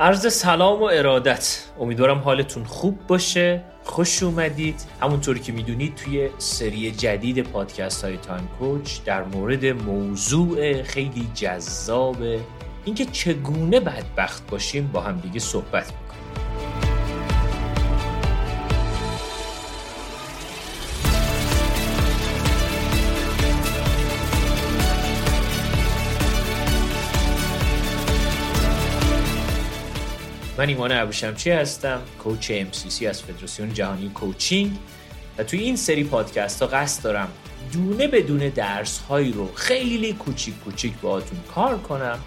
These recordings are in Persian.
عرض سلام و ارادت. امیدوارم حالتون خوب باشه خوش اومدید. همونطور که می‌دونید توی سری جدید پادکست های تایم کوچ در مورد موضوع خیلی جذاب اینکه چگونه بدبخت باشیم با هم دیگه صحبت می‌کنیم. من ایمان ابوشمچی هستم کوچ MCC از فدراسیون جهانی کوچینگ. و توی این سری پادکست ها قصد دارم دونه بدون درس هایی رو خیلی کوچیک کوچیک باهاتون کار کنم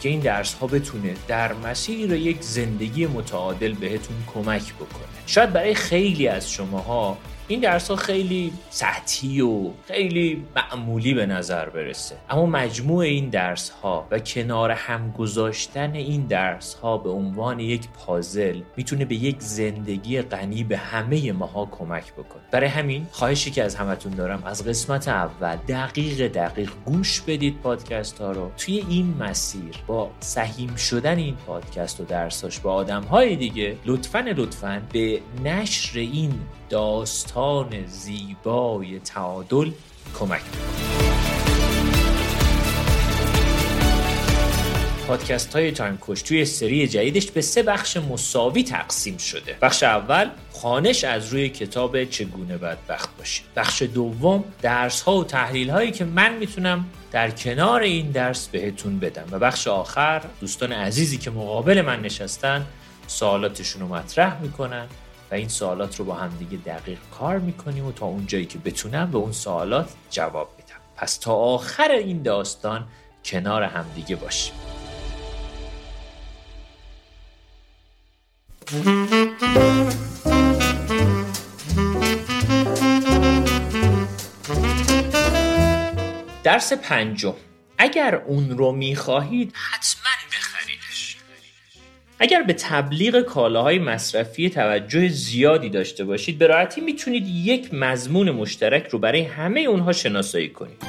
که این درس ها بتونه در مسیر یک زندگی متعادل بهتون کمک بکنه. شاید برای خیلی از شماها این درس ها خیلی سطحی و خیلی معمولی به نظر برسه. اما مجموع این درس ها و کنار هم گذاشتن این درس ها به عنوان یک پازل می‌تونه به یک زندگی غنی به همه ماها کمک بکنه. برای همین خواهشی که از همتون دارم از قسمت اول دقیق دقیق گوش بدید پادکست ها رو. توی این مسیر با سهیم شدن این پادکست و درساش با آدم های دیگه لطفا لطفا به نشر این داستان زیبای تعادل کمک پادکست های تایم کوش توی سری جدیدش به سه بخش مساوی تقسیم شده. بخش اول خانش از روی کتاب چگونه بدبخت باشید بخش دوم درس ها و تحلیل هایی که من می‌تونم در کنار این درس بهتون بدم. و بخش آخر دوستان عزیزی که مقابل من نشستن سوالاتشون رو مطرح می‌کنن. و این سوالات رو با هم دیگه دقیق کار می‌کنیم و تا اونجایی که بتونم به اون سوالات جواب میدم. پس تا آخر این داستان کنار هم دیگه باشیم. درس پنجم. اگر اون رو می‌خواهید اگر به تبلیغ کالاهای مصرفی توجه زیادی داشته باشید به راحتی می‌تونید یک مضمون مشترک رو برای همه اونها شناسایی کنید.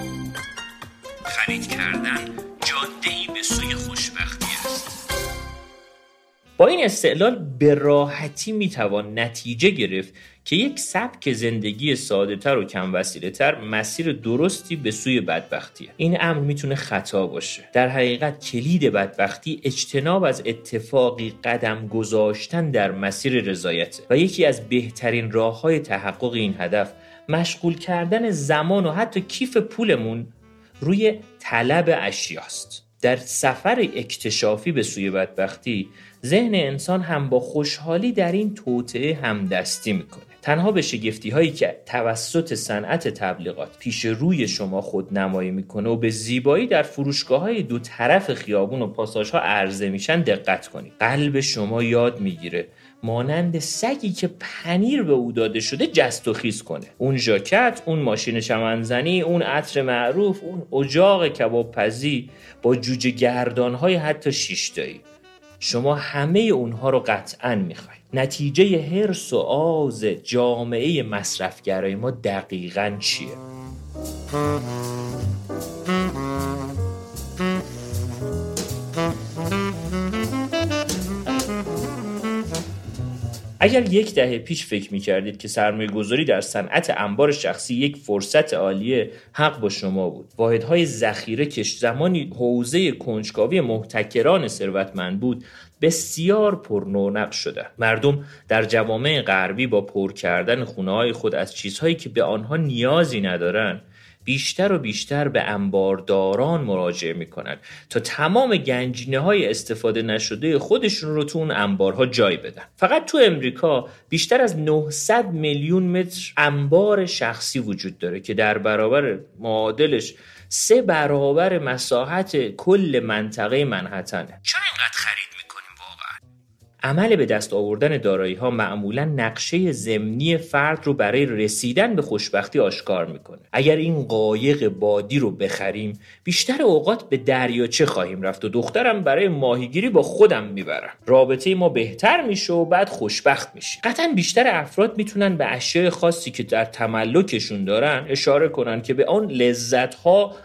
خرید کردن جاده ای به سوی خوشبختی است. با این استعلال به راحتی می‌توان نتیجه گرفت که یک سبک زندگی ساده تر و کم وسیله تر مسیر درستی به سوی بدبختیه. این امر می‌تونه خطا باشه. در حقیقت کلید بدبختی اجتناب از اتفاقی قدم گذاشتن در مسیر رضایته و یکی از بهترین راه های تحقق این هدف مشغول کردن زمان و حتی کیف پولمون روی طلب اشیاست. در سفر اکتشافی به سوی بدبختی ذهن انسان هم با خوشحالی در این توطعه همدستی می‌کنه. تنها به شگفتی هایی که توسط صنعت تبلیغات پیش روی شما خود نمایی می‌کنه و به زیبایی در فروشگاه های دو طرف خیابون و پاساژ ها عرضه میشن دقت کنید. قلب شما یاد می‌گیره. مانند سگی که پنیر به او داده شده جست و خیز کنه. اون ژاکت اون ماشین چمنزنی اون عطر معروف اون اجاق کباب پزی با جوجه گردان های حتی شیشتایی. شما همه اونها رو قطعا می‌خواید. نتیجه هرس و آز جامعه مصرفگرای ما دقیقا چیه؟ اگر یک دهه پیش فکر می کردید که سرمایه گذاری در صنعت انبار شخصی یک فرصت عالیه حق با شما بود. واحدهای ذخیره کش زمانی حوزه کنجکاوی محتکران ثروتمند بود بسیار پرنونق شده. مردم در جوامع غربی با پر کردن خونه های خود از چیزهایی که به آنها نیازی ندارند بیشتر و بیشتر به انبارداران مراجعه می‌کنند تا تمام گنجینه های استفاده نشده خودشون رو تو اون انبارها جای بدن. فقط تو امریکا بیشتر از 900 میلیون متر انبار شخصی وجود داره که در برابر معادلش سه برابر مساحت کل منطقه منحتنه. چرا اینقدر خرید؟ عمل به دست آوردن دارایی ها معمولا نقشه زمینی فرد رو برای رسیدن به خوشبختی آشکار می‌کنه. اگر این قایق بادی رو بخریم بیشتر اوقات به دریاچه خواهیم رفت و دخترم برای ماهیگیری با خودم می‌برم. رابطه ما بهتر میشه و بعد خوشبخت میشه قطعا بیشتر افراد می‌تونن به اشیاء خاصی که در تملکشون دارن اشاره کنن که به آن لذت ها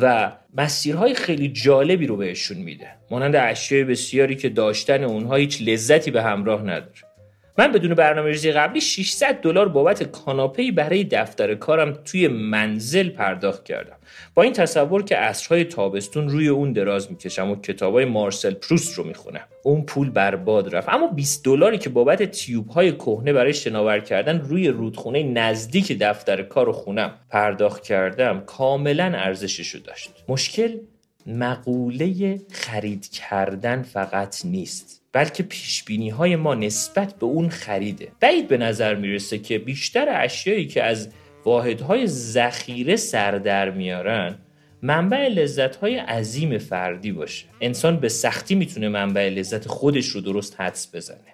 و مسیرهای خیلی جالبی رو بهشون میده. مانند اشیای بسیاری که داشتن اونها هیچ لذتی به همراه نداره. من بدون برنامه ریزی قبلی 600 دلار بابت کاناپه برای دفتر کارم توی منزل پرداخت کردم. با این تصور که عصرهای تابستون روی اون دراز می‌کشم و کتابای مارسل پروست رو می‌خونم. اون پول برباد رفت. اما 20 دلاری که بابت تیوب های کهنه برای شناور کردن روی رودخونه نزدیک دفتر کار و خونم پرداخت کردم کاملا ارزششو داشت. مشکل مقوله خرید کردن فقط نیست. بلکه پیشبینی های ما نسبت به اون خریده. بعید به نظر می‌رسه که بیشتر اشیایی که از واحدهای ذخیره سر در میارن منبع لذت های عظیم فردی باشه. انسان به سختی می‌تونه منبع لذت خودش رو درست حدس بزنه.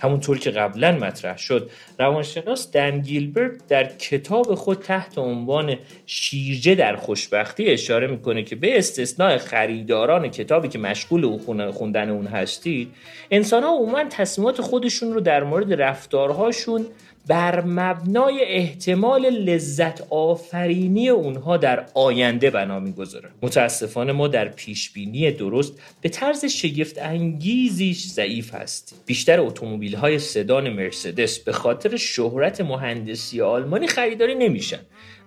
همونطور که قبلا مطرح شد روانشناس دن گیلبرت در کتاب خود تحت عنوان شیرجه در خوشبختی اشاره می‌کنه که به استثناء خریداران کتابی که مشغول خوندن اون هستید انسان ها عموما تصمیمات خودشون رو در مورد رفتارهاشون بر مبنای احتمال لذت آفرینی اونها در آینده بنا می‌گذاره متاسفانه ما در پیشبینی درست به طرز شگفت انگیزیش ضعیف هستیم. بیشتر اتومبیل های سدان مرسدس به خاطر شهرت مهندسی آلمانی خریداری نمیشن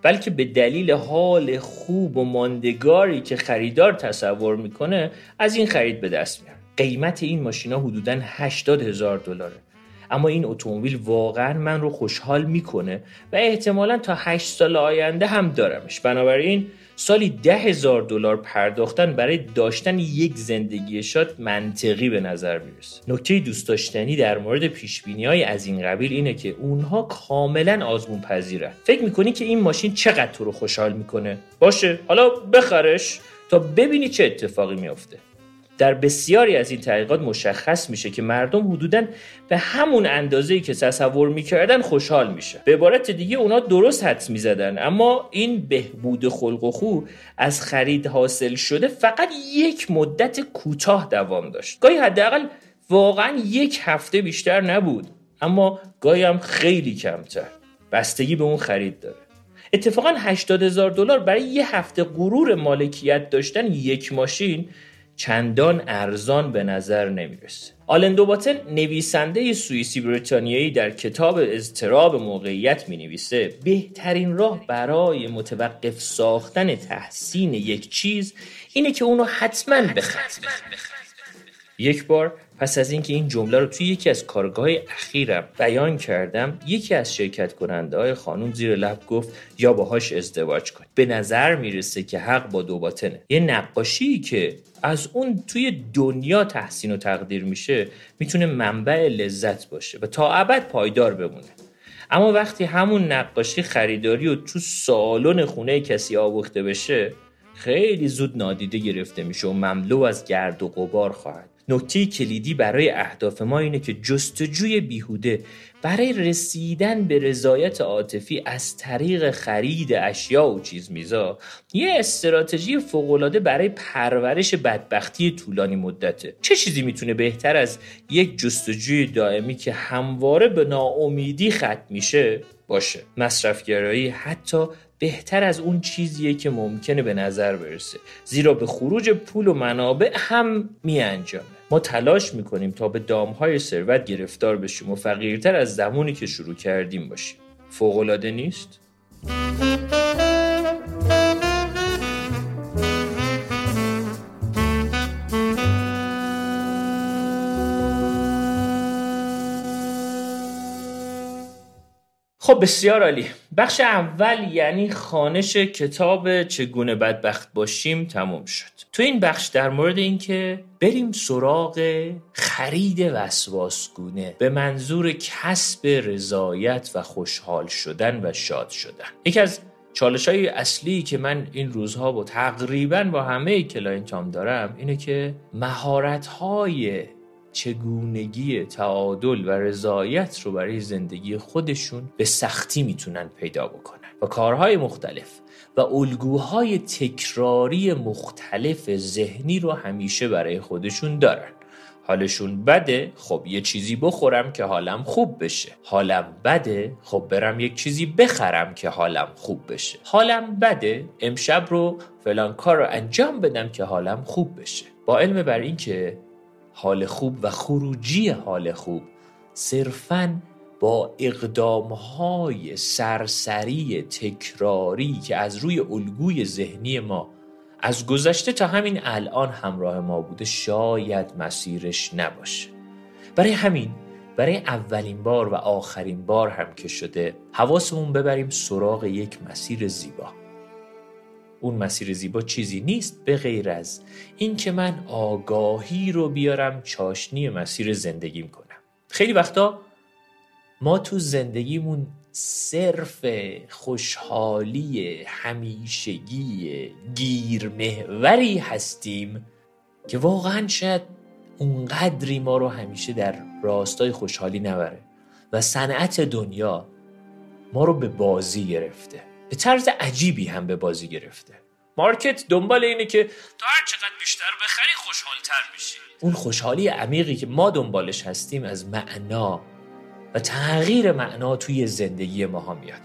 بلکه به دلیل حال خوب و ماندگاری که خریدار تصور می‌کنه از این خرید به دست میارن قیمت این ماشینا حدودا 80 هزار دلاره. اما این اتومبیل واقعا من رو خوشحال می‌کنه و احتمالا تا 8 سال آینده هم دارمش. بنابراین سالی ده هزار دلار پرداختن برای داشتن یک زندگی شاد منطقی به نظر می‌رسه. نکته دوست داشتنی در مورد پیش های از این قبیل اینه که اونها کاملا آزمون پذیرن فکر می‌کنی که این ماشین چقدر تو رو خوشحال می‌کنه؟ باشه حالا بخرش تا ببینی چه اتفاقی میافته. در بسیاری از این تحقیقات مشخص میشه که مردم حدودا به همون اندازه‌ای که تصور می‌کردن خوشحال میشه. به عبارت دیگه اونا درست حدس می‌زدن اما این بهبود خلق و خو از خرید حاصل شده فقط یک مدت کوتاه دوام داشت. گاهی حداقل واقعا یک هفته بیشتر نبود اما گاهی هم خیلی کمتر. بستگی به اون خرید داره. اتفاقا 80 هزار دلار برای یه هفته غرور مالکیت داشتن یک ماشین چندان ارزان به نظر نمی‌رسه. آلن دوباتن نویسنده سوئیسی بریتانیایی در کتاب اضطراب موقعیت می نویسه بهترین راه برای متوقف ساختن تحسین یک چیز اینه که اونو حتما بخرید یک بار پس از اینکه این جمله رو توی یکی از کارگاه اخیرم بیان کردم یکی از شرکت کننده های خانوم زیر لب گفت یا باهاش ازدواج کن به نظر می‌رسه که حق با دوباتنه یه نقاشی که از اون توی دنیا تحسین و تقدیر میشه می‌تونه منبع لذت باشه و تا ابد پایدار بمونه. اما وقتی همون نقاشی خریداری و تو سالن خونه کسی آوخته بشه خیلی زود نادیده گرفته میشه و مملو از گرد و غبار خواهد. نکته کلیدی برای اهداف ما اینه که جستجوی بیهوده برای رسیدن به رضایت عاطفی از طریق خرید اشیا و چیز میزا یه استراتژی فوقالعاده برای پرورش بدبختی طولانی مدته. چه چیزی می‌تونه بهتر از یک جستجوی دائمی که همواره به ناامیدی ختم میشه؟ باشه. مصرفگرایی حتی بهتر از اون چیزیه که ممکنه به نظر برسه. زیرا به خروج پول و منابع هم می انجامه ما تلاش می‌کنیم تا به دامهای ثروت گرفتار بشیم و فقیرتر از زمانی که شروع کردیم باشیم فوقالعاده نیست؟ خب بسیار عالی. بخش اول یعنی خانش کتاب چگونه بدبخت باشیم تموم شد. تو این بخش در مورد اینکه بریم سراغ خرید وسواسگونه به منظور کسب رضایت و خوشحال شدن و شاد شدن. یکی از چالش های اصلی که من این روزها با تقریبا با همه client ام دارم اینه که مهارت های چگونگی تعادل و رضایت رو برای زندگی خودشون به سختی می‌تونن پیدا بکنن. و کارهای مختلف و الگوهای تکراری مختلف ذهنی رو همیشه برای خودشون دارن. حالشون بده خب یه چیزی بخورم که حالم خوب بشه. حالم بده خب برم یک چیزی بخرم که حالم خوب بشه. حالم بده امشب رو فلان کار رو انجام بدم که حالم خوب بشه. با علم بر این که حال خوب و خروجی حال خوب. صرفاً با اقدامهای سرسری تکراری که از روی الگوی ذهنی ما از گذشته تا همین الان همراه ما بوده شاید مسیرش نباشه. برای همین برای اولین بار و آخرین بار هم که شده حواسمون ببریم سراغ یک مسیر زیبا. اون مسیر زیبا چیزی نیست به غیر از اینکه من آگاهی رو بیارم چاشنی مسیر زندگیم کنم. خیلی وقتا ما تو زندگیمون صرف خوشحالی همیشگی گیرمهوری هستیم که واقعا شاید اونقدری ما رو همیشه در راستای خوشحالی نبره و صنعت دنیا ما رو به بازی گرفته. به طرز عجیبی هم به بازی گرفته. مارکت دنبال اینه که تا هر چقدر بیشتر بخری خوشحالتر میشی. اون خوشحالی عمیقی که ما دنبالش هستیم از معنا و تغییر معنا توی زندگی ما ها میاد.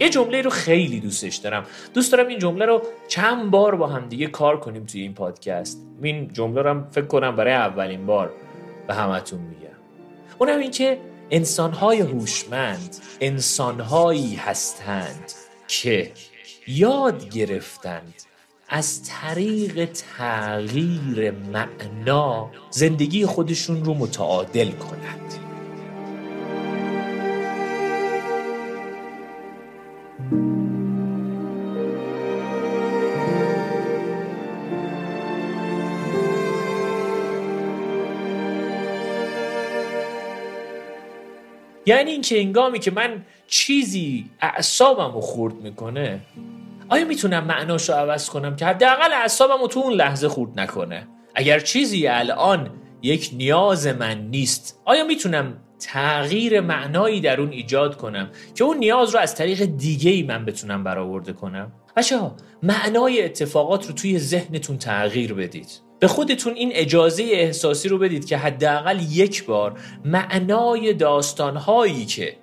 یه جمله رو خیلی دوستش دارم. دوست دارم این جمله رو چند بار با هم دیگه کار کنیم توی این پادکست. این جمله رو هم فکر کنم برای اولین بار به همتون میگم. اونم این که انسانهای هوشمند انسانهایی هستند. که یاد گرفتند از طریق تغییر معنا زندگی خودشون رو متعادل کنند. یعنی اینکه انگامی که من چیزی اعصابم رو خورد می‌کنه. آیا می‌تونم معناش رو عوض کنم که حداقل اعصابم رو تو اون لحظه خورد نکنه؟ اگر چیزی الان یک نیاز من نیست آیا می‌تونم تغییر معنایی در اون ایجاد کنم که اون نیاز رو از طریق دیگه ای من بتونم برآورده کنم؟ بچه معنای اتفاقات رو توی ذهنتون تغییر بدید. به خودتون این اجازه احساسی رو بدید که حداقل یک بار معنای داستانهایی که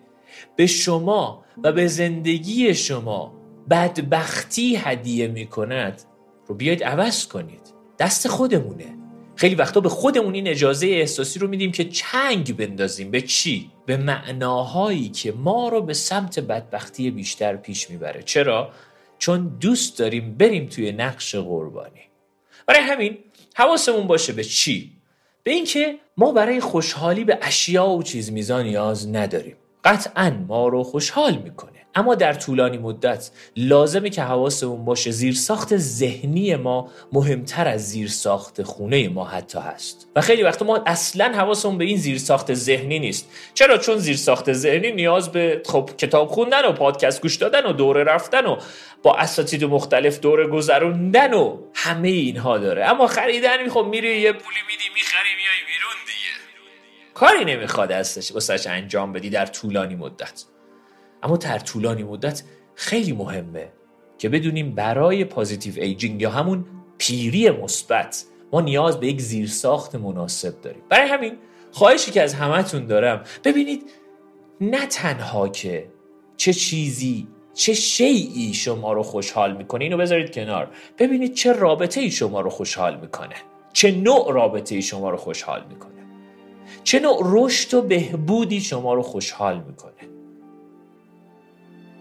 به شما و به زندگی شما بدبختی هدیه می کند رو بیاید عوض کنید. دست خودمونه. خیلی وقتا به خودمون این اجازه احساسی رو میدیم که چنگ بندازیم. به چی؟ به معناهایی که ما رو به سمت بدبختی بیشتر پیش می‌بره. چرا؟ چون دوست داریم بریم توی نقش قربانی. برای همین حواسمون باشه به چی؟ به اینکه ما برای خوشحالی به اشیا و چیز میزان نیاز نداریم. قطعا ما رو خوشحال می‌کنه. اما در طولانی مدت لازمه که حواسمون باشه زیرساخت ذهنی ما مهمتر از زیرساخت خونه ما حتی هست. و خیلی وقت ما اصلا حواسمون به این زیرساخت ذهنی نیست. چرا؟ چون زیرساخت ذهنی نیاز به خب کتاب خوندن و پادکست گوش دادن و دوره رفتن و با اساتید مختلف دوره گذروندن و همه اینها داره. اما خریدن خب میری یه پولی میدی می‌خری. کاری نمی‌خواد ازش انجام بدی در طولانی مدت. اما در طولانی مدت خیلی مهمه که بدونیم برای پازیتیو ایجینگ یا همون پیری مثبت ما نیاز به یک زیرساخت مناسب داریم. برای همین خواهشی که از همتون دارم ببینید نه تنها که چه چیزی چه شیعی شما رو خوشحال می‌کنه اینو بذارید کنار. ببینید چه رابطه ای شما رو خوشحال می‌کنه. چه نوع رابطه ای شما رو خوشحال می‌کنه. چه نوع رشد و بهبودی شما رو خوشحال می‌کنه؟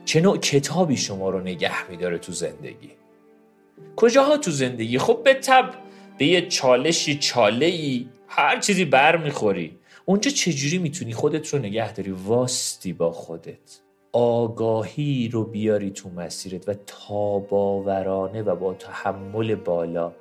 چه نوع کتابی شما رو نگه میداره تو زندگی؟ کجاها تو زندگی؟ خب به تب به یه چالشی چاله ای هر چیزی بر می‌خوری. اونجا چجوری می‌تونی خودت رو نگه داری؟ واستی با خودت. آگاهی رو بیاری تو مسیرت و تاباورانه و با تحمل بالا.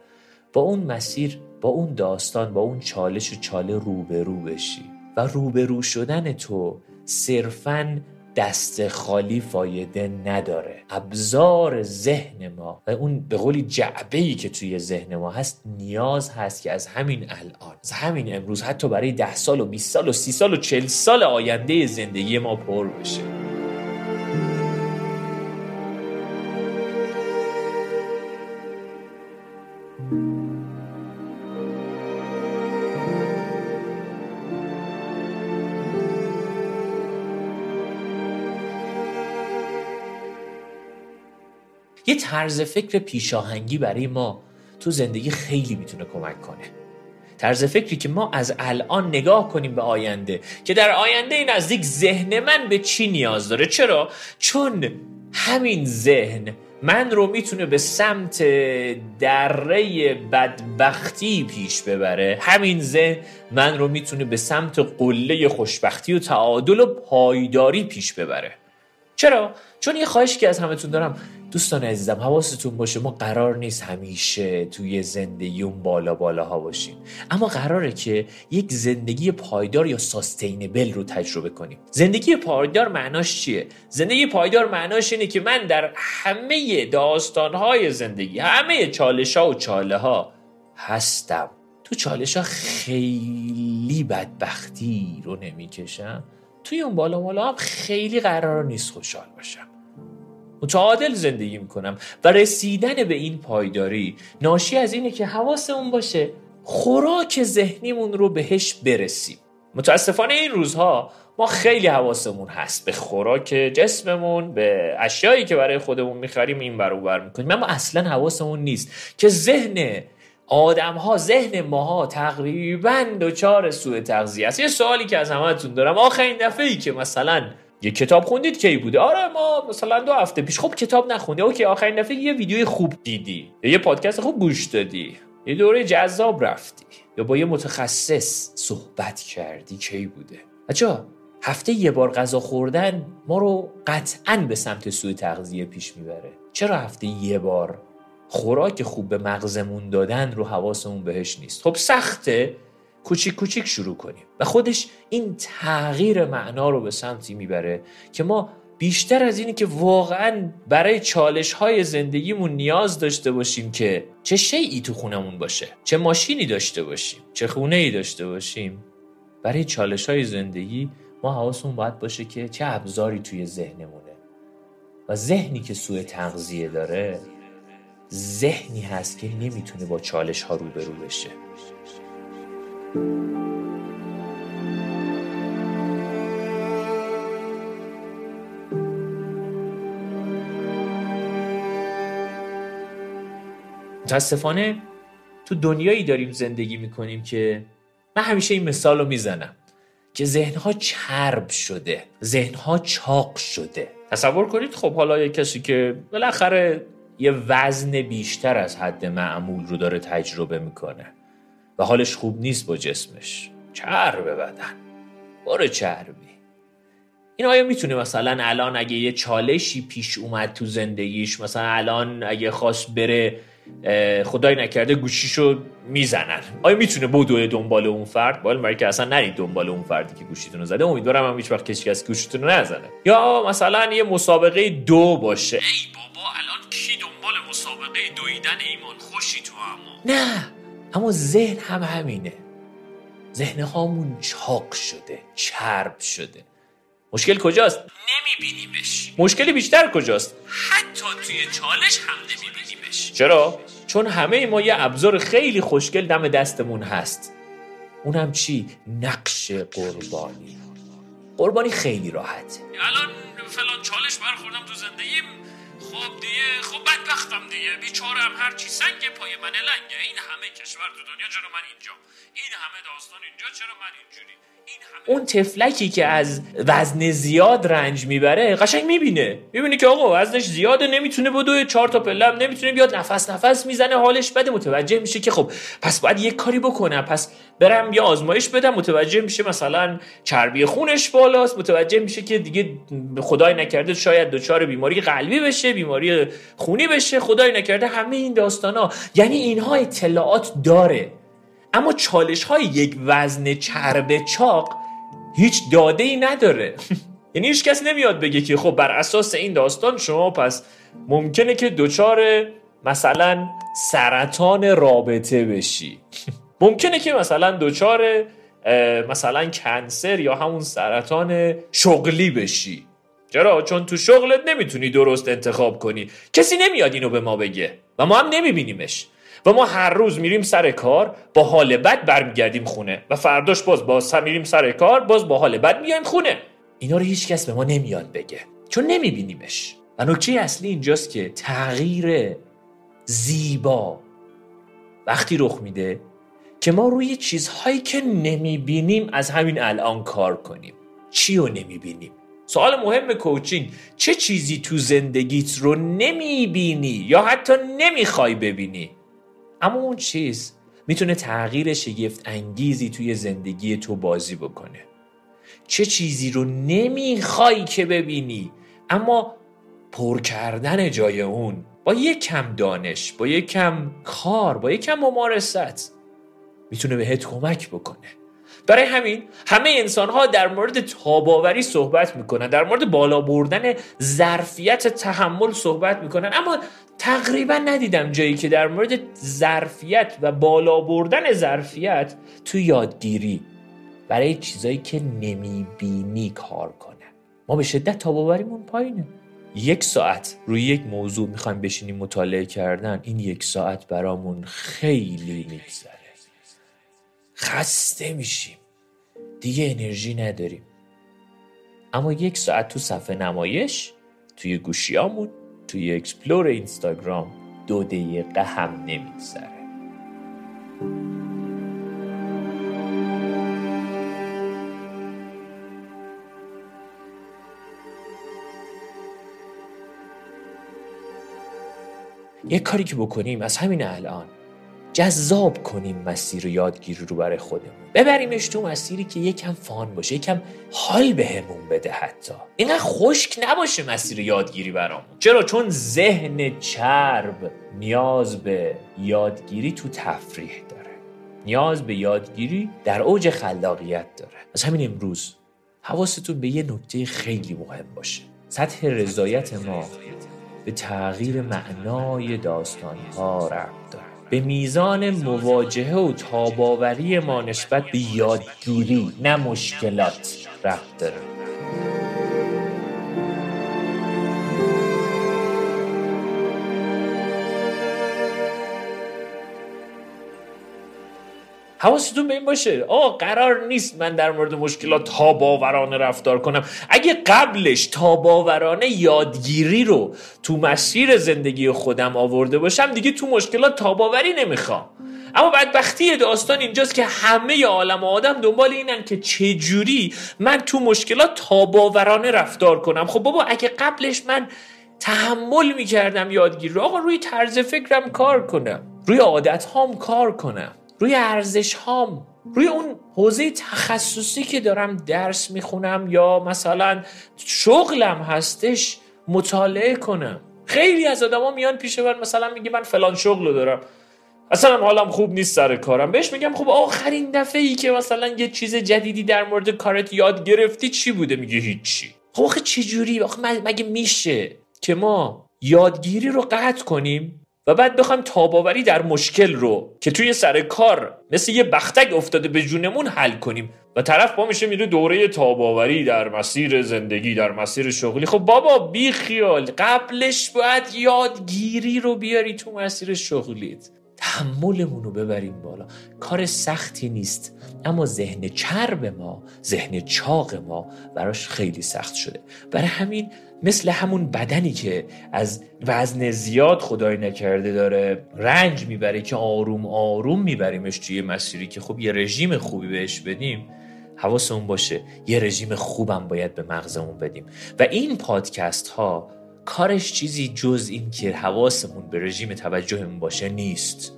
با اون مسیر با اون داستان با اون چالش و چاله روبرو بشی. و روبرو شدن تو صرفاً دست خالی فایده نداره. ابزار ذهن ما و اون به قولی جعبه ای که توی ذهن ما هست نیاز هست که از همین الان از همین امروز حتی برای ده سال و 20 سال و سی سال و چل سال آینده زندگی ما پر بشه. یه طرز فکر پیشاهنگی برای ما تو زندگی خیلی می‌تونه کمک کنه. طرز فکری که ما از الان نگاه کنیم به آینده که در آینده نزدیک ذهن من به چی نیاز داره؟ چرا؟ چون همین ذهن من رو می‌تونه به سمت دره بدبختی پیش ببره. همین ذهن من رو می‌تونه به سمت قله خوشبختی و تعادل و پایداری پیش ببره. چرا؟ چون یه خواهشی که از همتون دارم. دوستان عزیزم حواستون باشه ما قرار نیست همیشه توی زندگی اون بالا بالا ها باشیم. اما قراره که یک زندگی پایدار یا ساستینبل رو تجربه کنیم. زندگی پایدار معناش چیه؟ زندگی پایدار معناش اینه که من در همه داستان های زندگی همه چالش ها و چاله ها هستم. تو چالش ها خیلی بدبختی رو نمی‌کشم. توی اون بالا بالا هم خیلی قرار نیست خوشحال باشم. متعادل زندگی می‌کنم و رسیدن به این پایداری ناشی از اینه که حواسمون باشه خوراک ذهنیمون رو بهش برسیم. متاسفانه این روزها ما خیلی حواسمون هست به خوراک جسممون به اشیایی که برای خودمون می‌خریم این بر بر می‌کنیم. اما اصلا حواسمون نیست که ذهن آدم ها ذهن ماها تقریبا دچار سوء تغذیه است. یه سوالی که از همتون دارم. آخرین دفعه ای که مثلا یه کتاب خوندید کی بوده؟ آره ما مثلا دو هفته پیش. خب کتاب نخوندی اوکی آخرین دفعه یه ویدیو خوب دیدی. یه پادکست خوب گوش دادی. یه دوره جذاب رفتی. یا با یه متخصص صحبت کردی کی بوده؟ بچه هفته یه بار غذا خوردن ما رو قطعا به سمت سوء تغذیه پیش می‌بره. چرا هفته یه بار خوراک خوب به مغزمون دادن رو حواسمون بهش نیست؟ خب سخته. کوچیک کوچیک شروع کنیم. و خودش این تغییر معنا رو به سمتی می‌بره که ما بیشتر از اینی که واقعا برای چالش های زندگیمون نیاز داشته باشیم که چه شیعی تو خونمون باشه چه ماشینی داشته باشیم چه خونه ای داشته باشیم. برای چالش های زندگی ما حواسمون باید باشه که چه ابزاری توی ذهنمونه. و ذهنی که سوء تغذیه داره ذهنی هست که نمی‌تونه با چالش ها روبرو بشه. متاسفانه تو دنیایی داریم زندگی می‌کنیم که من همیشه این مثال رو می‌زنم که ذهنها چرب شده ذهنها چاق شده. تصور کنید خب حالا یه کسی که بالاخره یه وزن بیشتر از حد معمول رو داره تجربه می‌کنه. و حالش خوب نیست با جسمش. چرب بدن. باره چربی. این آیا می‌تونه مثلا الان اگه یه چالشی پیش اومد تو زندگیش مثلا الان اگه خواست بره خدای نکرده گوشیشو می‌زنن. آیا می‌تونه بدوه دنبال اون فرد؟ باید برای که اصلا نرید دنبال اون فردی که گوشیتون رو زده. امیدوارم هم هیچ وقت کسی از گوشیتون رو نزنه. یا مثلا یه مسابقه دو باشه. ای بابا الان کی دنبال مسابقه دویدن ایمان؟ خوشی تو اما نه. اما ذهن هم همینه ذهن هامون چاق شده چرب شده مشکل کجاست؟ نمیبینیمش مشکلی بیشتر کجاست؟ حتی توی چالش هم نمیبینیمش چرا؟ چون همه ما یه ابزار خیلی خوشگل دم دستمون هست اونم چی؟ نقش قربانی قربانی خیلی راحته الان فلان چالش برخوردم تو زندگیم خب دیگه خب بدبختم دیگه. بیچارم هرچی سنگ پای من لنگه. این همه کشور تو دنیا چرا من اینجا؟ این همه داستان اینجا چرا من اینجوری؟ اون تفلکی که از وزن زیاد رنج می‌بره قشنگ می‌بینه. می‌بینه که آقا وزنش زیاده نمی‌تونه بدوه چهار تا پله نمی‌تونه بیاد نفس نفس می‌زنه حالش بده. متوجه میشه که خب پس باید یه کاری بکنم. پس برم یه آزمایش بدم. متوجه میشه مثلا چربی خونش بالاست. متوجه میشه که دیگه خدای نکرده شاید دچار بیماری قلبی بشه بیماری خونی بشه. خدای نکرده همه این داستانا. یعنی اینها اطلاعات داره. اما چالش های یک وزن چرب چاق هیچ داده ای نداره. یعنی هیچ کس نمیاد بگه که خب بر اساس این داستان شما پس ممکنه که دچار مثلا سرطان رابطه بشی. ممکنه که مثلا دچار مثلا کنسر یا همون سرطان شغلی بشی. چرا؟ چون تو شغلت نمی‌تونی درست انتخاب کنی. کسی نمیاد اینو به ما بگه و ما هم نمیبینیمش. و ما هر روز میریم سر کار با حال بد برمیگردیم خونه. و فرداش باز باز میریم سر کار باز با حال بد میایم خونه. اینا رو هیچ کس به ما نمیاد بگه. چون نمیبینیمش. و نکته اصلی اینجاست که تغییر زیبا وقتی رخ میده که ما روی چیزهایی که نمی‌بینیم از همین الان کار کنیم. چی رو نمی‌بینیم؟ سوال مهم کوچینگ. چه چیزی تو زندگیت رو نمی‌بینی یا حتی نمی‌خوای ببینی؟ اما اون چیز می‌تونه تغییر شگفت انگیزی توی زندگی تو بازی بکنه. چه چیزی رو نمی‌خوای که ببینی اما پر کردن جای اون با یک کم دانش با یک کم کار با یک کم ممارست می‌تونه بهت کمک بکنه. برای همین همه انسان ها در مورد تاباوری صحبت می‌کنن در مورد بالا بردن ظرفیت تحمل صحبت می‌کنن اما تقریبا ندیدم جایی که در مورد ظرفیت و بالا بردن ظرفیت تو یادگیری برای چیزایی که نمی‌بینی کار کنه ما به شدت تاب‌آوریمون پایینه. یک ساعت روی یک موضوع می‌خوایم بشینیم مطالعه کردن این یک ساعت برامون خیلی میگذره. خسته میشیم. دیگه انرژی نداریم. اما یک ساعت تو صفحه نمایش توی گوشیامون توی explore اینستاگرام دو دقیقه هم نمیگذره. یک کاری که بکنیم از همین الان جذاب کنیم مسیر یادگیری رو برای خودمون. ببریمش تو مسیری که یکم فان باشه یکم حال بهمون بده حتی. اینقدر خشک نباشه مسیر یادگیری برامون. چرا؟ چون ذهن چرب نیاز به یادگیری تو تفریح داره. نیاز به یادگیری در اوج خلاقیت داره. از همین امروز حواستون به یه نکته خیلی مهم باشه. سطح رضایت ما به تغییر معنای داستانها ربط داره. به میزان مواجهه و تاباوری ما نسبت به یادگیری نه مشکلات رفت داره. حواستون به این باشه. آقا قرار نیست من در مورد مشکلات تاباورانه رفتار کنم. اگه قبلش تاباورانه یادگیری رو تو مسیر زندگی خودم آورده باشم دیگه تو مشکلات تاباوری نمی‌خوام. اما بدبختی داستان اینجاست که همه عالم آدم دنبال اینن که چجوری من تو مشکلات تاباورانه رفتار کنم. خب بابا اگه قبلش من تحمل می‌کردم یادگیری رو آقا روی طرز فکرم کار کنم. روی عادت هام کار کنم. روی ارزش هام روی اون حوزه تخصصی که دارم درس می‌خونم یا مثلا شغلم هستش مطالعه کنم. خیلی از آدما میان پیش من مثلا میگه من فلان شغل دارم. اصلا حالم خوب نیست سر کارم. بهش میگم خب آخرین دفعه ای که مثلا یه چیز جدیدی در مورد کارت یاد گرفتی چی بوده؟ میگه هیچی. خب آخه چجوری؟ آخه مگه میشه که ما یادگیری رو قطع کنیم؟ و بعد بخوایم تاباوری در مشکل رو که توی سر کار مثل یه بختک افتاده به جونمون حل کنیم. و طرف با میشه میره دوره تاباوری در مسیر زندگی در مسیر شغلی. خب بابا بی خیال. قبلش باید یادگیری رو بیاری تو مسیر شغلیت. تحملمون رو ببریم بالا. کار سختی نیست اما ذهن چرب ما ذهن چاق ما براش خیلی سخت شده. برای همین مثل همون بدنی که از وزن زیاد خدای نکرده داره رنج می‌بره که آروم آروم میبریمش توی مسیری که خب یه رژیم خوبی بهش بدیم حواسمون باشه یه رژیم خوبم باید به مغزمون بدیم. و این پادکست ها کارش چیزی جز این که حواسمون به رژیم توجهمون باشه نیست.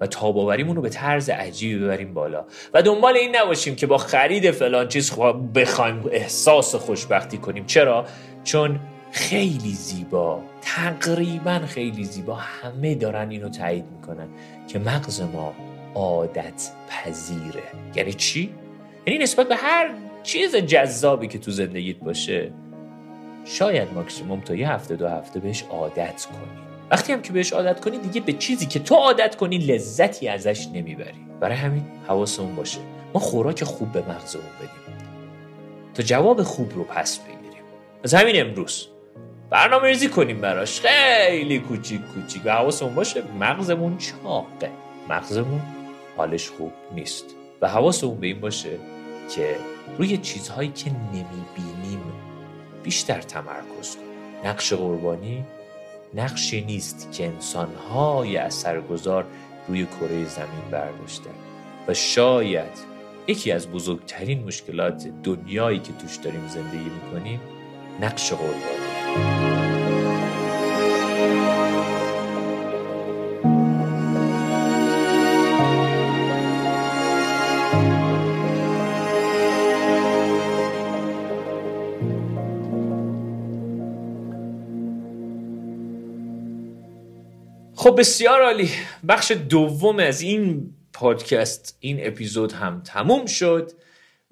و تاباوریمون رو به طرز عجیبی ببریم بالا. و دنبال این نباشیم که با خرید فلان چیز بخوایم احساس خوشبختی کنیم. چرا؟ چون خیلی زیبا تقریبا خیلی زیبا همه دارن اینو تایید می‌کنن که مغز ما عادت پذیره یعنی چی؟ یعنی نسبت به هر چیز جذابی که تو زندگیت باشه شاید ماکسیموم تا یه هفته دو هفته بهش عادت کنی. وقتی هم که بهش عادت کنی دیگه به چیزی که تو عادت کنی لذتی ازش نمی‌بری. برای همین حواسمون باشه. ما خوراک خوب به مغزمون بدیم. تا جواب خوب رو پس بگیریم از همین امروز. برنامه ریزی کنیم براش. خیلی کوچیک کوچیک. و حواسمون باشه مغزمون چاقه. مغزمون حالش خوب نیست. و حواسمون به این باشه که روی چیزهایی که نمی‌بینیم بیشتر تمرکز کنیم. نقش قربانی نقشی نیست که انسانهای اثرگذار روی کره زمین برداشتن. و شاید یکی از بزرگترین مشکلات دنیایی که توش داریم زندگی می‌کنیم نقش قربانی خب بسیار عالی. بخش دوم از این پادکست این اپیزود هم تموم شد.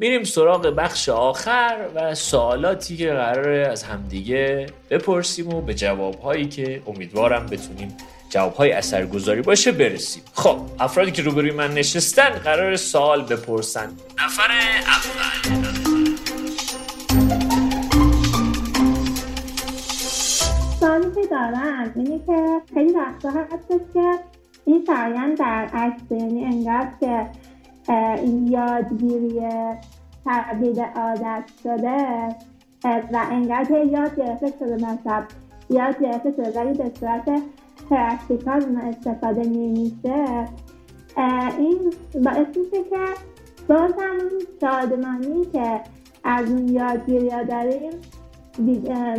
میریم سراغ بخش آخر و سوالاتی که قراره از همدیگه بپرسیم و به جوابهایی که امیدوارم بتونیم جوابهای اثرگذاری باشه برسیم. خب افرادی که روبروی من نشستن قرار سوال بپرسن. نفر اول. سوالی که دارم اینه که خیلی وقتا هست که این فرایند برعکسه یعنی انقدر که این یادگیری تبدیل عادت شده و انقدر یاد گرفته شده مثلا یاد گرفته شده ولی به صورت practical اون استفاده نمیشه. این باعث میشه که باز هم شادمانی که از اون یادگیری داریم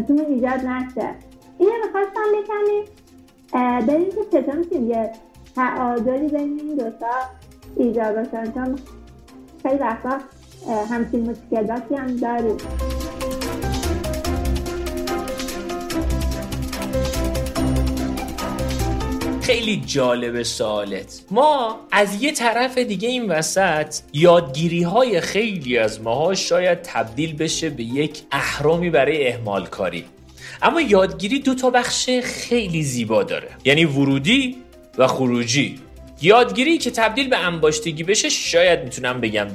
تو ایجاد نشه. اینو می‌خواستم بکنیم بریم که چطور می‌تونیم یه تعادلی بین این دوتا ایجاد چون خیلی وقتا همچین مشکلاتی هم داریم. خیلی جالب سوالت. ما از یه طرف دیگه این وسط یادگیری های خیلی از ماها شاید تبدیل بشه به یک اهرامی برای اهمال کاری اما یادگیری دو تا بخش خیلی زیبا داره. یعنی ورودی و خروجی. یادگیری که تبدیل به انباشتگی بشه شاید می‌تونم بگم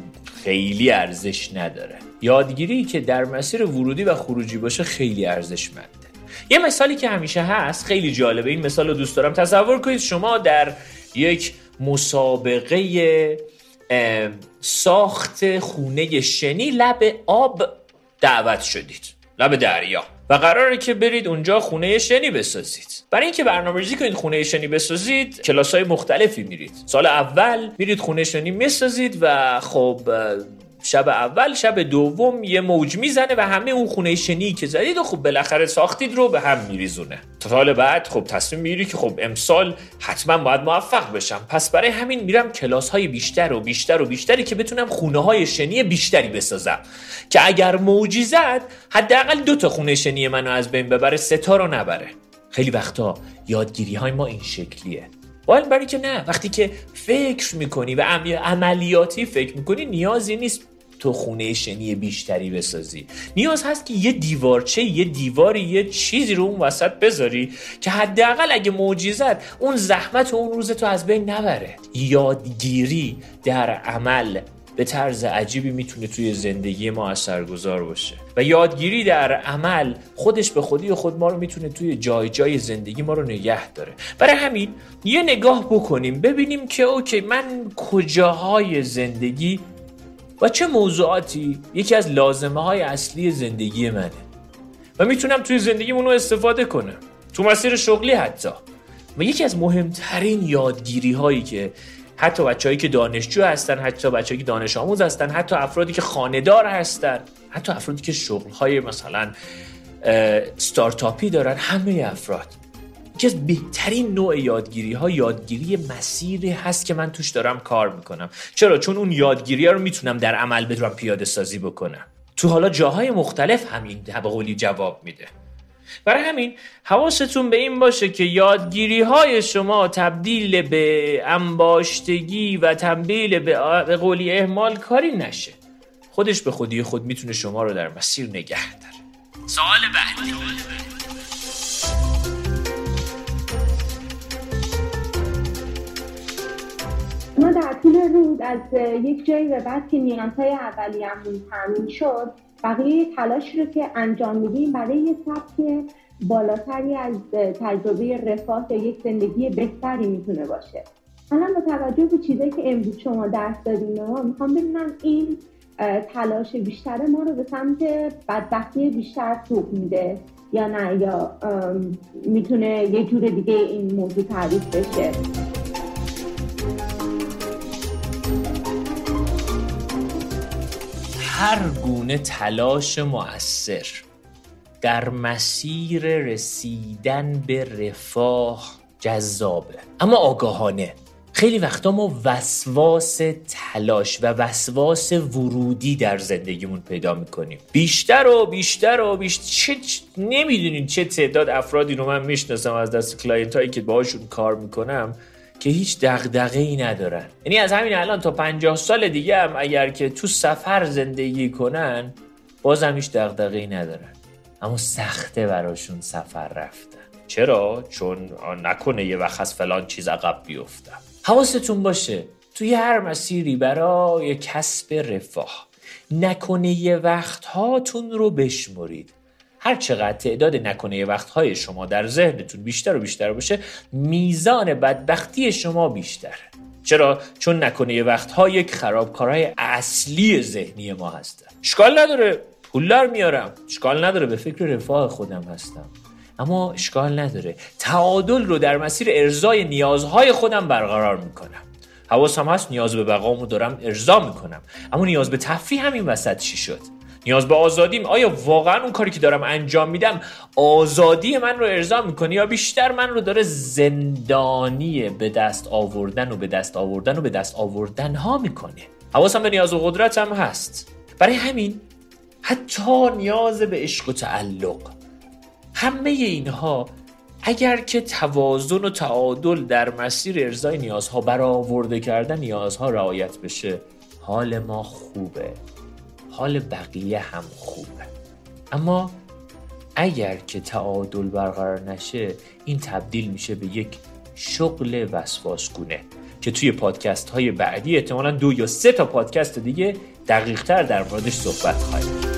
خیلی ارزش نداره. یادگیری که در مسیر ورودی و خروجی باشه خیلی ارزشمنده. یه مثالی که همیشه هست خیلی جالبه این مثال رو دوست دارم. تصور کنید شما در یک مسابقه ساخت خونه شنی لب آب دعوت شدید. لب دریا. و قراره که برید اونجا خونه شنی بسازید. برای اینکه برنامه‌ریزی کنید خونه شنی بسازید کلاس های مختلفی میرید. سال اول میرید خونه شنی می‌سازید و خب شب اول شب دوم یه موج می‌زنه و همه اون خونه شنی که زدید و خب بالاخره ساختید رو به هم میریزونه. تا سال بعد خب تصمیم می‌گیری که خب امسال حتما باید موفق بشم. پس برای همین میرم کلاس های بیشتر و بیشتر و بیشتری که بتونم خونه های شنی بیشتری بسازم. که اگر موجی زد حداقل دو تا خونه شنی منو از بین ببره سه تا رو نبره. خیلی وقتا یادگیری های ما این شکلیه. ولی برای که نه. وقتی که فکر می‌کنی و عملیاتی فکر می‌کنی نیازی نیست تو خونه شنی بیشتری بسازی. نیاز هست که یه دیوارچه یه دیواری یه چیزی رو اون وسط بذاری که حداقل اگه معجزت اون زحمت اون روز تو از بین نبره. یادگیری در عمل. به طرز عجیبی می‌تونه توی زندگی ما اثرگذار باشه. و یادگیری در عمل خودش به خودی خود ما رو می‌تونه توی جای جای زندگی ما رو نگه داره. برای همین یه نگاه بکنیم ببینیم که اوکی من کجاهای زندگی و چه موضوعاتی یکی از لازمه های اصلی زندگی منه و می‌تونم توی زندگیمون رو استفاده کنم. تو مسیر شغلی حتی. و یکی از مهمترین یادگیری هایی که حتی بچههایی که دانشجو هستن حتی بچههایی که دانش آموز هستن حتی افرادی که خاندار هستن حتی افرادی که شغل های مثلا ستارتاپی دارن همه افراد. یکی از بهترین نوع یادگیری ها یادگیری مسیری هست که من توش دارم کار می‌کنم. چرا؟ چون اون یادگیری ها رو می‌تونم در عمل بتونم پیاده سازی بکنم. تو حالا جاهای مختلف همین به قولی جواب میده. برای همین حواستون به این باشه که یادگیری های شما تبدیل به انباشتگی و تبدیل به قولی اهمال کاری نشه. خودش به خودی خود می‌تونه شما رو در مسیر نگه داره. سوال بعدی. ما در طول روز از یک جایی به بعد که نیازهای اولیه‌مون تامین شد بقیه تلاش رو که انجام میدیم برای یه سبک بالاتری از تجربه رفاه یا یک زندگی بهتری می‌تونه باشه. الان با توجه به چیزایی که امروز شما درس دادین ما می‌خوام ببینم این تلاش بیشتر ما رو به سمت بدبختی بیشتر سوق میده یا نه؟ یا می‌تونه یه جور دیگه این موضوع تعریف بشه؟ هر گونه تلاش مؤثر. در مسیر رسیدن به رفاه جذابه. اما آگاهانه. خیلی وقتا ما وسواس تلاش و وسواس ورودی در زندگیمون پیدا می‌کنیم. بیشتر و بیشتر و بیشتر چه نمی‌دونین چه تعداد افرادی رو من می‌شناسم از دسته client هایی که باهاشون کار می‌کنم. که هیچ دغدغه ای ندارن. یعنی از همین الان تا 50 سال دیگه هم اگر که تو سفر زندگی کنن بازم هیچ دغدغه ای ندارن. اما سخته براشون سفر رفتن. چرا؟ چون نکنه یه وقت از فلان چیز عقب بیفتم حواستون باشه توی هر مسیری برای کسب رفاه نکنه یه وقت هاتون رو بشمرید. هر چقدر تعداد نکنه وقت های شما در ذهنتون بیشتر و بیشتر باشه میزان بدبختی شما بیشتره. چرا؟ چون نکنه وقت ها یک خرابکارهای اصلی ذهنی ما هستن. اشکال نداره. پول در میارم. اشکال نداره. به فکر رفاه خودم هستم. اما اشکال نداره. تعادل رو در مسیر ارزای نیازهای خودم برقرار می‌کنم. حواسم هست نیاز به بقامو دارم ارضا می‌کنم. اما نیاز به تفریح همین وسط چی شد؟ نیاز به آزادیم. آیا واقعا اون کاری که دارم انجام میدم آزادی من رو ارضا می‌کنه یا بیشتر من رو داره زندانی به دست آوردن و به دست آوردن و به دست آوردن ها می‌کنه؟ حواسم به نیاز و قدرت هم هست. برای همین حتی نیاز به عشق و تعلق همه اینها اگر که توازن و تعادل در مسیر ارزای نیازها برآورده کردن نیازها رعایت بشه حال ما خوبه. حال بقیه هم خوبه. اما اگر که تعادل برقرار نشه این تبدیل میشه به یک شغل وسواسگونه که توی پادکست های بعدی احتمالا دو یا سه تا پادکست دیگه دقیقتر در موردش صحبت خواهیم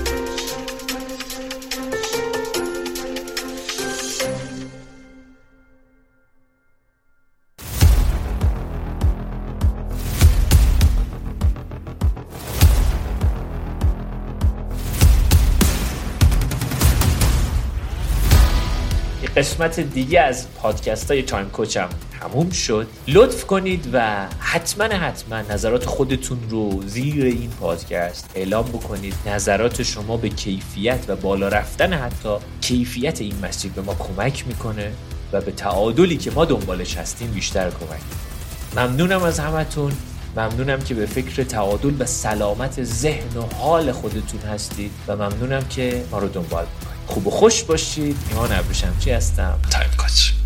قسمت دیگه از پادکست های تایم کوچم تموم شد. لطف کنید و حتما حتما نظرات خودتون رو زیر این پادکست اعلام بکنید. نظرات شما به کیفیت و بالا رفتن حتی کیفیت این مسیر به ما کمک می‌کنه و به تعادلی که ما دنبالش هستیم بیشتر کمک ممنونم از همتون. ممنونم که به فکر تعادل و سلامت ذهن و حال خودتون هستید و ممنونم که ما رو دنبال خوب و خوش باشید. ایمان ابروشمچی هستم؟ تایم کاچ